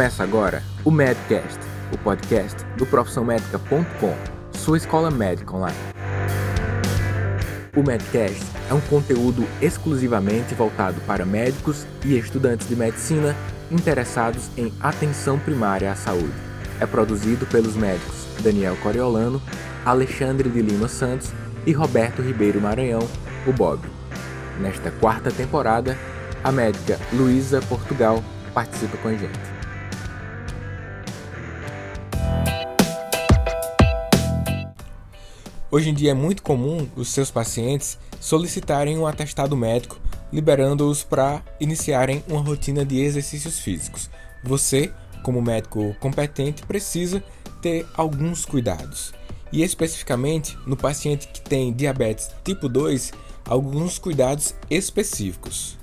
Começa agora o Medcast, o podcast do profissãomédica.com, sua escola médica online. O Medcast é um conteúdo exclusivamente voltado para médicos e estudantes de medicina interessados em atenção primária à saúde. É produzido pelos médicos Daniel Coriolano, Alexandre de Lima Santos e Roberto Ribeiro Maranhão, o Bob. Nesta quarta temporada, a médica Luísa Portugal participa com a gente. Hoje em dia é muito comum os seus pacientes solicitarem um atestado médico, liberando-os para iniciarem uma rotina de exercícios físicos. Você, como médico competente, precisa ter alguns cuidados. E especificamente no paciente que tem diabetes tipo 2, alguns cuidados específicos.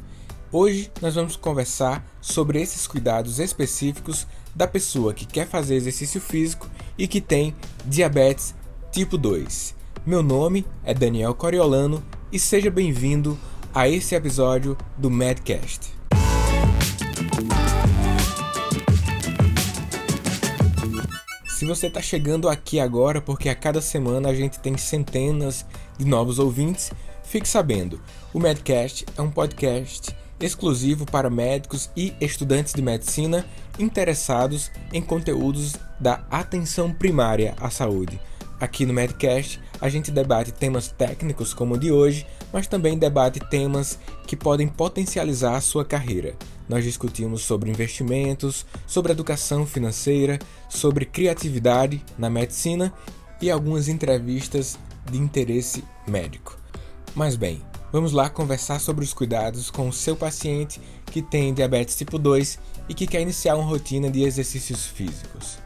Hoje nós vamos conversar sobre esses cuidados específicos da pessoa que quer fazer exercício físico e que tem diabetes tipo 2. Meu nome é Daniel Coriolano e seja bem-vindo a esse episódio do Medcast. Se você está chegando aqui agora porque a cada semana a gente tem centenas de novos ouvintes, fique sabendo, o Medcast é um podcast exclusivo para médicos e estudantes de medicina interessados em conteúdos da atenção primária à saúde. Aqui no Medcast, a gente debate temas técnicos como o de hoje, mas também debate temas que podem potencializar a sua carreira. Nós discutimos sobre investimentos, sobre educação financeira, sobre criatividade na medicina e algumas entrevistas de interesse médico. Mas bem, vamos lá conversar sobre os cuidados com o seu paciente que tem diabetes tipo 2 e que quer iniciar uma rotina de exercícios físicos.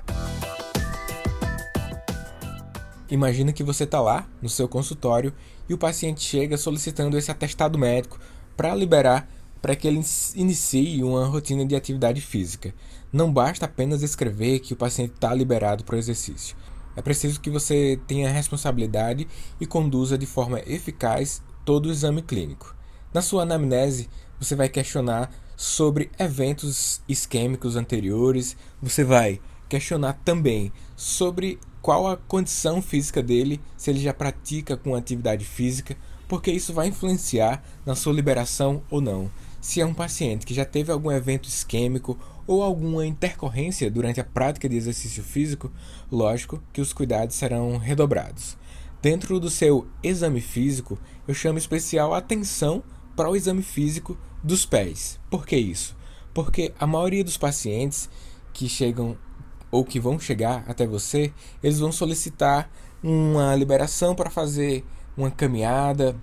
Imagina que você está lá no seu consultório e o paciente chega solicitando esse atestado médico para liberar para que ele inicie uma rotina de atividade física. Não basta apenas escrever que o paciente está liberado para o exercício. É preciso que você tenha responsabilidade e conduza de forma eficaz todo o exame clínico. Na sua anamnese, você vai questionar sobre eventos isquêmicos anteriores, você vai questionar também sobre qual a condição física dele, se ele já pratica com atividade física, porque isso vai influenciar na sua liberação ou não. Se é um paciente que já teve algum evento isquêmico ou alguma intercorrência durante a prática de exercício físico, lógico que os cuidados serão redobrados. Dentro do seu exame físico, eu chamo especial atenção para o exame físico dos pés. Por que isso? Porque a maioria dos pacientes que chegam ou que vão chegar até você, eles vão solicitar uma liberação para fazer uma caminhada,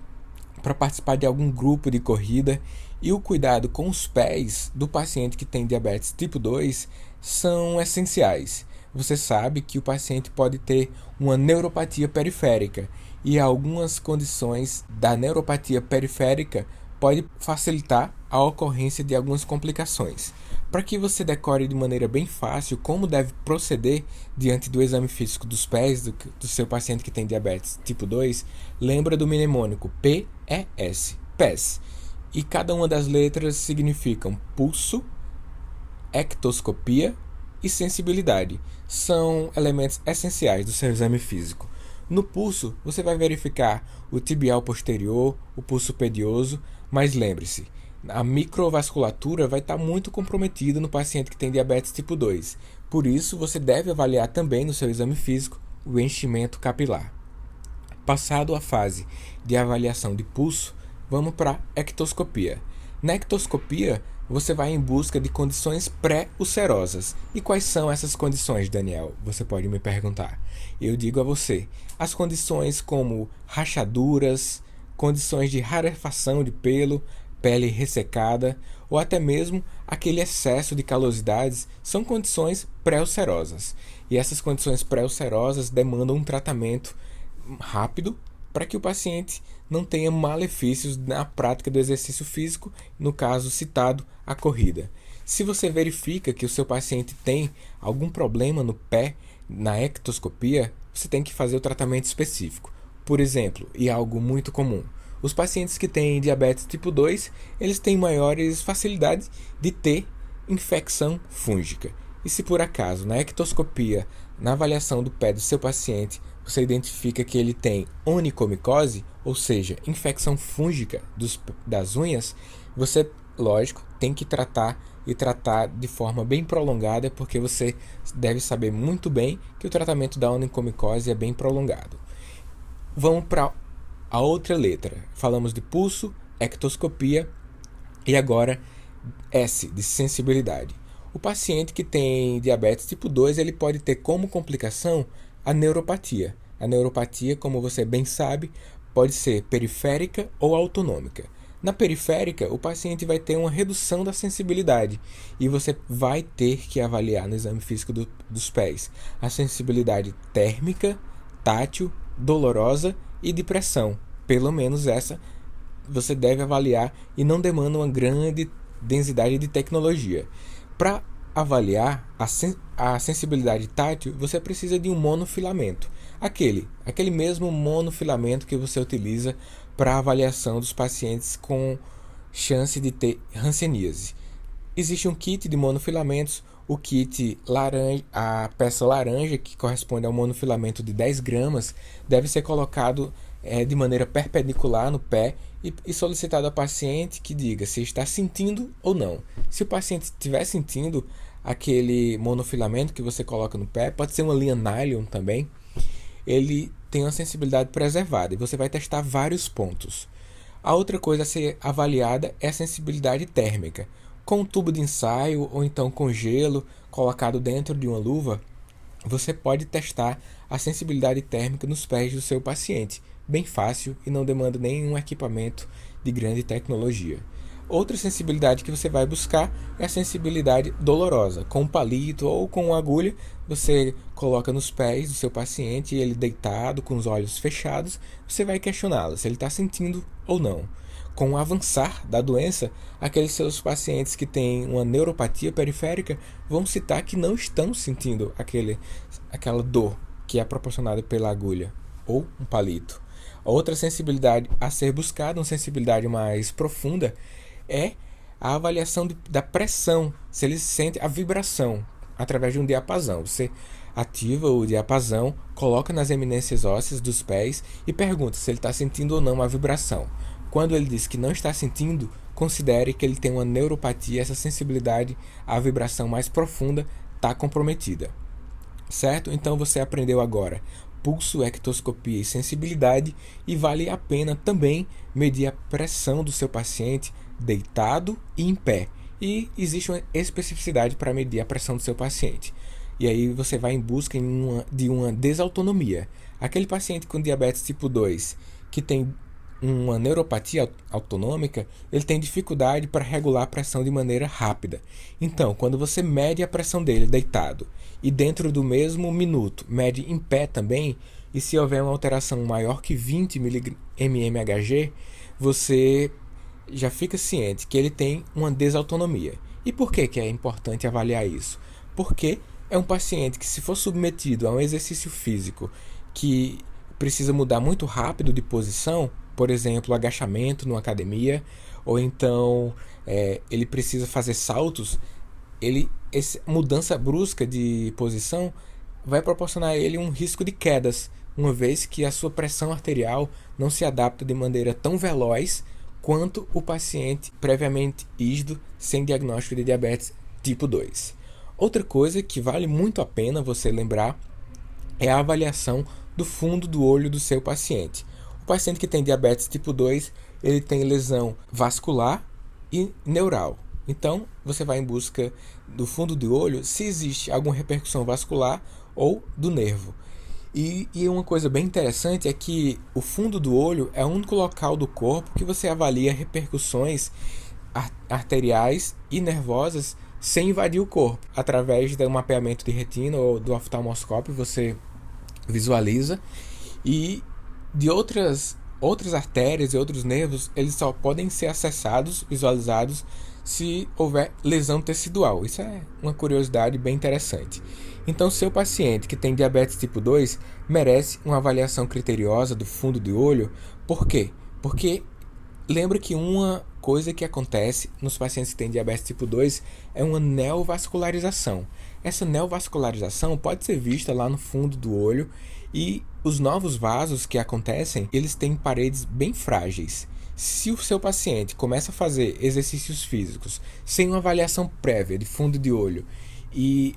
para participar de algum grupo de corrida. E o cuidado com os pés do paciente que tem diabetes tipo 2 são essenciais. Você sabe que o paciente pode ter uma neuropatia periférica e algumas condições da neuropatia periférica pode facilitar a ocorrência de algumas complicações. Para que você decore de maneira bem fácil como deve proceder diante do exame físico dos pés do, do seu paciente que tem diabetes tipo 2, lembra do mnemônico PES, PES. E cada uma das letras significam pulso, ectoscopia e sensibilidade. São elementos essenciais do seu exame físico. No pulso, você vai verificar o tibial posterior, o pulso pedioso, mas lembre-se, a microvasculatura vai estar muito comprometida no paciente que tem diabetes tipo 2. Por isso, você deve avaliar também no seu exame físico o enchimento capilar. Passado a fase de avaliação de pulso, vamos para a ectoscopia. Na ectoscopia, você vai em busca de condições pré-ulcerosas. E quais são essas condições, Daniel? Você pode me perguntar. Eu digo a você: as condições como rachaduras, condições de rarefação de pelo, pele ressecada ou até mesmo aquele excesso de calosidades são condições pré-ulcerosas. E essas condições pré-ulcerosas demandam um tratamento rápido para que o paciente não tenha malefícios na prática do exercício físico, no caso citado, a corrida. Se você verifica que o seu paciente tem algum problema no pé, na ectoscopia, você tem que fazer o tratamento específico. Por exemplo, e algo muito comum, os pacientes que têm diabetes tipo 2, eles têm maiores facilidades de ter infecção fúngica. E se por acaso na ectoscopia, na avaliação do pé do seu paciente, você identifica que ele tem onicomicose, ou seja, infecção fúngica dos, das unhas, você, lógico, tem que tratar e tratar de forma bem prolongada, porque você deve saber muito bem que o tratamento da onicomicose é bem prolongado. Vamos para a outra letra. Falamos de pulso, ectoscopia e agora S de sensibilidade. O paciente que tem diabetes tipo 2, ele pode ter como complicação a neuropatia. A neuropatia, como você bem sabe, pode ser periférica ou autonômica. Na periférica, o paciente vai ter uma redução da sensibilidade e você vai ter que avaliar no exame físico do, dos pés a sensibilidade térmica, tátil, dolorosa e de pressão. Pelo menos essa você deve avaliar e não demanda uma grande densidade de tecnologia. Para avaliar a, sen a sensibilidade tátil, você precisa de um monofilamento. Aquele, aquele mesmo monofilamento que você utiliza para avaliação dos pacientes com chance de ter hanseníase. Existe um kit de monofilamentos, o kit laranja, a peça laranja, que corresponde ao monofilamento de 10 gramas, deve ser colocado é, de maneira perpendicular no pé e, e solicitado ao paciente que diga se está sentindo ou não. Se o paciente estiver sentindo aquele monofilamento que você coloca no pé, pode ser uma linha nylon também, ele tem uma sensibilidade preservada e você vai testar vários pontos. A outra coisa a ser avaliada é a sensibilidade térmica. Com um tubo de ensaio ou então com gelo colocado dentro de uma luva, você pode testar a sensibilidade térmica nos pés do seu paciente bem fácil e não demanda nenhum equipamento de grande tecnologia. Outra sensibilidade que você vai buscar é a sensibilidade dolorosa. Com um palito ou com uma agulha, você coloca nos pés do seu paciente, ele deitado, com os olhos fechados, você vai questioná-lo se ele está sentindo ou não. Com o avançar da doença, aqueles seus pacientes que têm uma neuropatia periférica vão citar que não estão sentindo aquele, aquela dor que é proporcionada pela agulha ou um palito. Outra sensibilidade a ser buscada, uma sensibilidade mais profunda, é a avaliação de, da pressão, se ele sente a vibração através de um diapasão. Você ativa o diapasão, coloca nas eminências ósseas dos pés e pergunta se ele está sentindo ou não a vibração. Quando ele diz que não está sentindo, considere que ele tem uma neuropatia, essa sensibilidade à vibração mais profunda está comprometida. Certo? Então você aprendeu agora pulso, ectoscopia e sensibilidade, e vale a pena também medir a pressão do seu paciente deitado e em pé. E existe uma especificidade para medir a pressão do seu paciente. E aí você vai em busca de uma desautonomia. Aquele paciente com diabetes tipo 2 que tem uma neuropatia autonômica, ele tem dificuldade para regular a pressão de maneira rápida. Então, quando você mede a pressão dele deitado e dentro do mesmo minuto mede em pé também, e se houver uma alteração maior que 20 mmHg, você já fica ciente que ele tem uma desautonomia. E por que, que é importante avaliar isso? Porque é um paciente que, se for submetido a um exercício físico que precisa mudar muito rápido de posição, por exemplo, agachamento numa academia, ou então é, ele precisa fazer saltos, ele essa mudança brusca de posição vai proporcionar a ele um risco de quedas, uma vez que a sua pressão arterial não se adapta de maneira tão veloz quanto o paciente previamente ígido sem diagnóstico de diabetes tipo 2. Outra coisa que vale muito a pena você lembrar é a avaliação do fundo do olho do seu paciente paciente que tem diabetes tipo 2, ele tem lesão vascular e neural. Então, você vai em busca do fundo do olho se existe alguma repercussão vascular ou do nervo. E, e, uma coisa bem interessante é que o fundo do olho é o único local do corpo que você avalia repercussões arteriais e nervosas sem invadir o corpo. Através do mapeamento de retina ou do oftalmoscópio, você visualiza e de outras outras artérias e outros nervos, eles só podem ser acessados, visualizados se houver lesão tecidual. Isso é uma curiosidade bem interessante. Então, seu paciente que tem diabetes tipo 2 merece uma avaliação criteriosa do fundo de olho. Por quê? Porque Lembra que uma coisa que acontece nos pacientes que têm diabetes tipo 2 é uma neovascularização. Essa neovascularização pode ser vista lá no fundo do olho e os novos vasos que acontecem, eles têm paredes bem frágeis. Se o seu paciente começa a fazer exercícios físicos sem uma avaliação prévia de fundo de olho e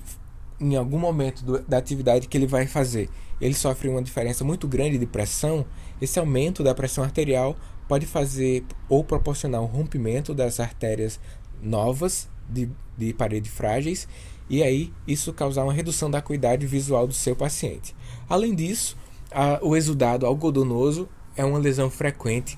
em algum momento do, da atividade que ele vai fazer, ele sofre uma diferença muito grande de pressão, esse aumento da pressão arterial pode fazer ou proporcionar um rompimento das artérias novas de, de parede frágeis e aí isso causar uma redução da acuidade visual do seu paciente. Além disso, a, o exudado algodonoso é uma lesão frequente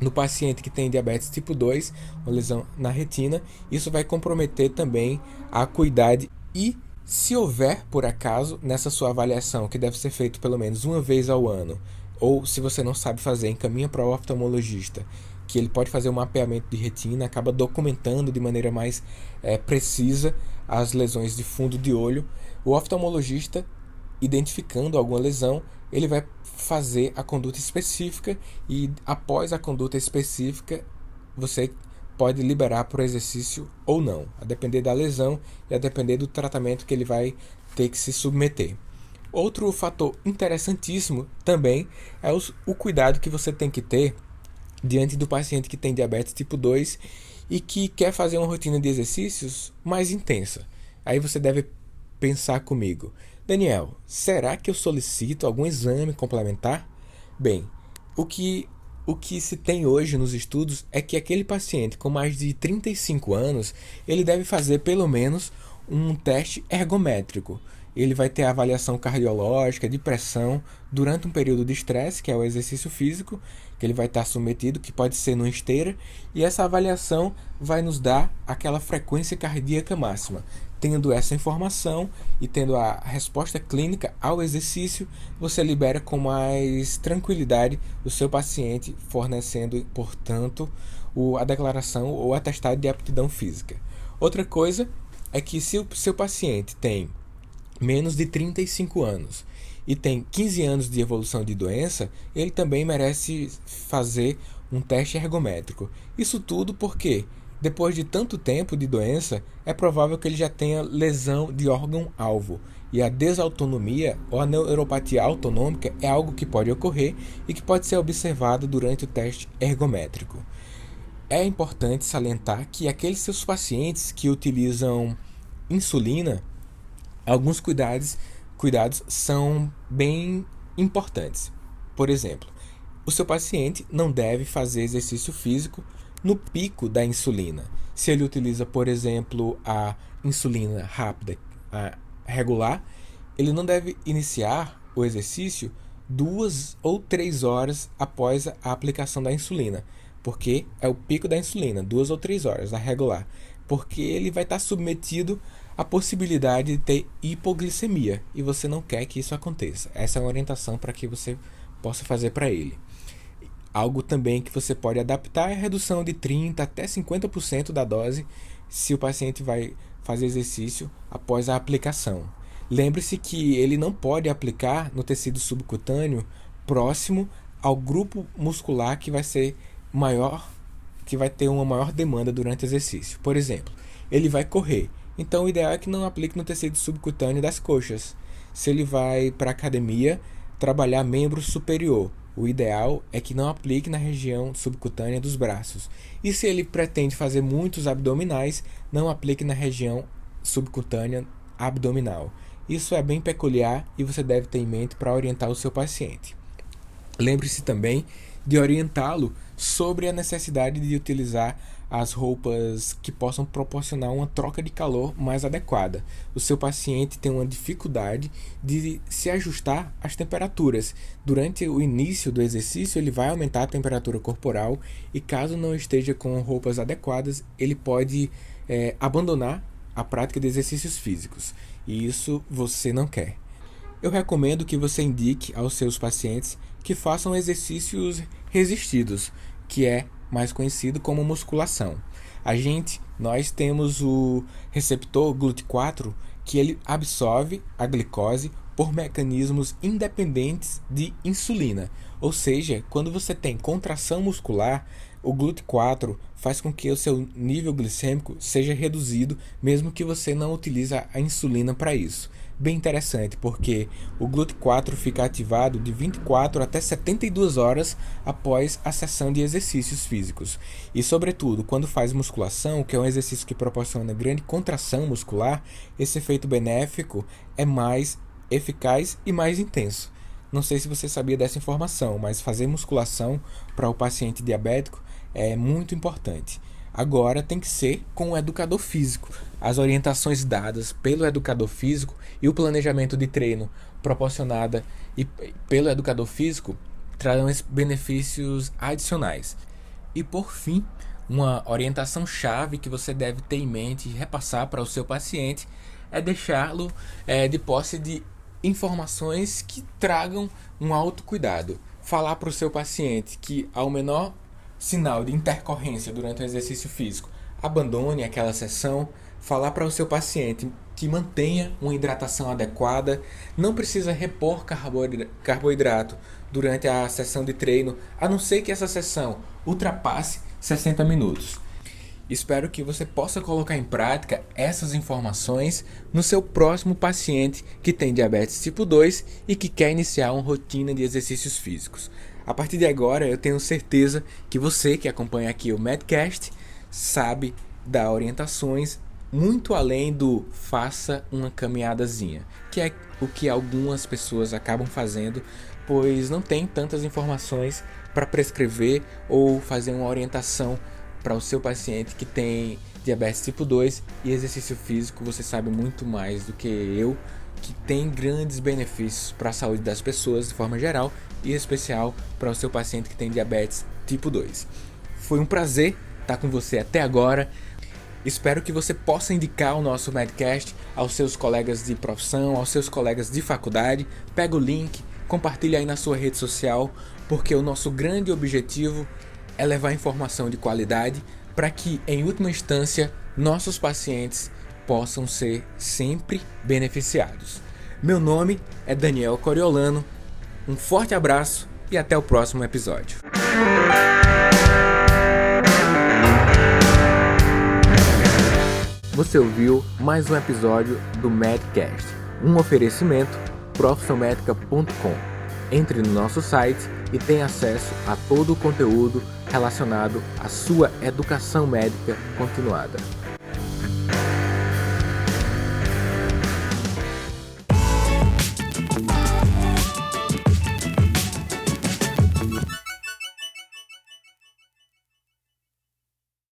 no paciente que tem diabetes tipo 2, uma lesão na retina, isso vai comprometer também a acuidade e se houver por acaso nessa sua avaliação, que deve ser feito pelo menos uma vez ao ano, ou se você não sabe fazer, encaminha para o oftalmologista, que ele pode fazer um mapeamento de retina, acaba documentando de maneira mais é, precisa as lesões de fundo de olho. O oftalmologista, identificando alguma lesão, ele vai fazer a conduta específica e após a conduta específica você pode liberar para o exercício ou não, a depender da lesão e a depender do tratamento que ele vai ter que se submeter. Outro fator interessantíssimo também é o cuidado que você tem que ter diante do paciente que tem diabetes tipo 2 e que quer fazer uma rotina de exercícios mais intensa. Aí você deve pensar comigo: Daniel, será que eu solicito algum exame complementar? Bem, o que o que se tem hoje nos estudos é que aquele paciente com mais de 35 anos, ele deve fazer pelo menos um teste ergométrico. Ele vai ter avaliação cardiológica, de pressão, durante um período de estresse, que é o exercício físico, que ele vai estar submetido, que pode ser no esteira, e essa avaliação vai nos dar aquela frequência cardíaca máxima. Tendo essa informação e tendo a resposta clínica ao exercício, você libera com mais tranquilidade o seu paciente, fornecendo, portanto, a declaração ou atestado de aptidão física. Outra coisa é que se o seu paciente tem menos de 35 anos e tem 15 anos de evolução de doença, ele também merece fazer um teste ergométrico. Isso tudo porque depois de tanto tempo de doença, é provável que ele já tenha lesão de órgão-alvo. E a desautonomia ou a neuropatia autonômica é algo que pode ocorrer e que pode ser observado durante o teste ergométrico. É importante salientar que aqueles seus pacientes que utilizam insulina, alguns cuidados, cuidados são bem importantes. Por exemplo, o seu paciente não deve fazer exercício físico no pico da insulina. Se ele utiliza, por exemplo, a insulina rápida a regular, ele não deve iniciar o exercício duas ou três horas após a aplicação da insulina, porque é o pico da insulina, duas ou três horas, a regular, porque ele vai estar submetido à possibilidade de ter hipoglicemia e você não quer que isso aconteça. Essa é uma orientação para que você possa fazer para ele. Algo também que você pode adaptar é a redução de 30% até 50% da dose se o paciente vai fazer exercício após a aplicação. Lembre-se que ele não pode aplicar no tecido subcutâneo próximo ao grupo muscular que vai ser maior, que vai ter uma maior demanda durante o exercício. Por exemplo, ele vai correr, então o ideal é que não aplique no tecido subcutâneo das coxas. Se ele vai para academia, trabalhar membro superior, o ideal é que não aplique na região subcutânea dos braços. E se ele pretende fazer muitos abdominais, não aplique na região subcutânea abdominal. Isso é bem peculiar e você deve ter em mente para orientar o seu paciente. Lembre-se também de orientá-lo sobre a necessidade de utilizar as roupas que possam proporcionar uma troca de calor mais adequada. O seu paciente tem uma dificuldade de se ajustar às temperaturas. Durante o início do exercício, ele vai aumentar a temperatura corporal e, caso não esteja com roupas adequadas, ele pode é, abandonar a prática de exercícios físicos. E isso você não quer. Eu recomendo que você indique aos seus pacientes que façam exercícios resistidos, que é mais conhecido como musculação. A gente, nós temos o receptor GLUT4 que ele absorve a glicose por mecanismos independentes de insulina. Ou seja, quando você tem contração muscular, O GLUT4 faz com que o seu nível glicêmico seja reduzido, mesmo que você não utilize a insulina para isso. Bem interessante, porque o GLUT4 fica ativado de 24 até 72 horas após a sessão de exercícios físicos. E, sobretudo, quando faz musculação, que é um exercício que proporciona grande contração muscular, esse efeito benéfico é mais eficaz e mais intenso. Não sei se você sabia dessa informação, mas fazer musculação para o paciente diabético é muito importante. Agora tem que ser com o educador físico. As orientações dadas pelo educador físico e o planejamento de treino proporcionada e pelo educador físico trarão benefícios adicionais. E por fim, uma orientação chave que você deve ter em mente e repassar para o seu paciente é deixá-lo é, de posse de informações que tragam um autocuidado. Falar para o seu paciente que ao menor sinal de intercorrência durante o exercício físico, abandone aquela sessão, falar para o seu paciente que mantenha uma hidratação adequada, não precisa repor carboidrato durante a sessão de treino, a não ser que essa sessão ultrapasse 60 minutos. Espero que você possa colocar em prática essas informações no seu próximo paciente que tem diabetes tipo 2 e que quer iniciar uma rotina de exercícios físicos. A partir de agora, eu tenho certeza que você que acompanha aqui o Medcast sabe dar orientações muito além do faça uma caminhadazinha, que é o que algumas pessoas acabam fazendo, pois não tem tantas informações para prescrever ou fazer uma orientação para o seu paciente que tem diabetes tipo 2 e exercício físico, você sabe muito mais do que eu, que tem grandes benefícios para a saúde das pessoas de forma geral e especial para o seu paciente que tem diabetes tipo 2. Foi um prazer estar com você até agora. Espero que você possa indicar o nosso Medcast aos seus colegas de profissão, aos seus colegas de faculdade. Pega o link, compartilha aí na sua rede social, porque o nosso grande objetivo é levar informação de qualidade para que, em última instância, nossos pacientes possam ser sempre beneficiados. Meu nome é Daniel Coriolano um forte abraço e até o próximo episódio. Você ouviu mais um episódio do Medcast, um oferecimento profissionmedica.com. Entre no nosso site e tenha acesso a todo o conteúdo relacionado à sua educação médica continuada.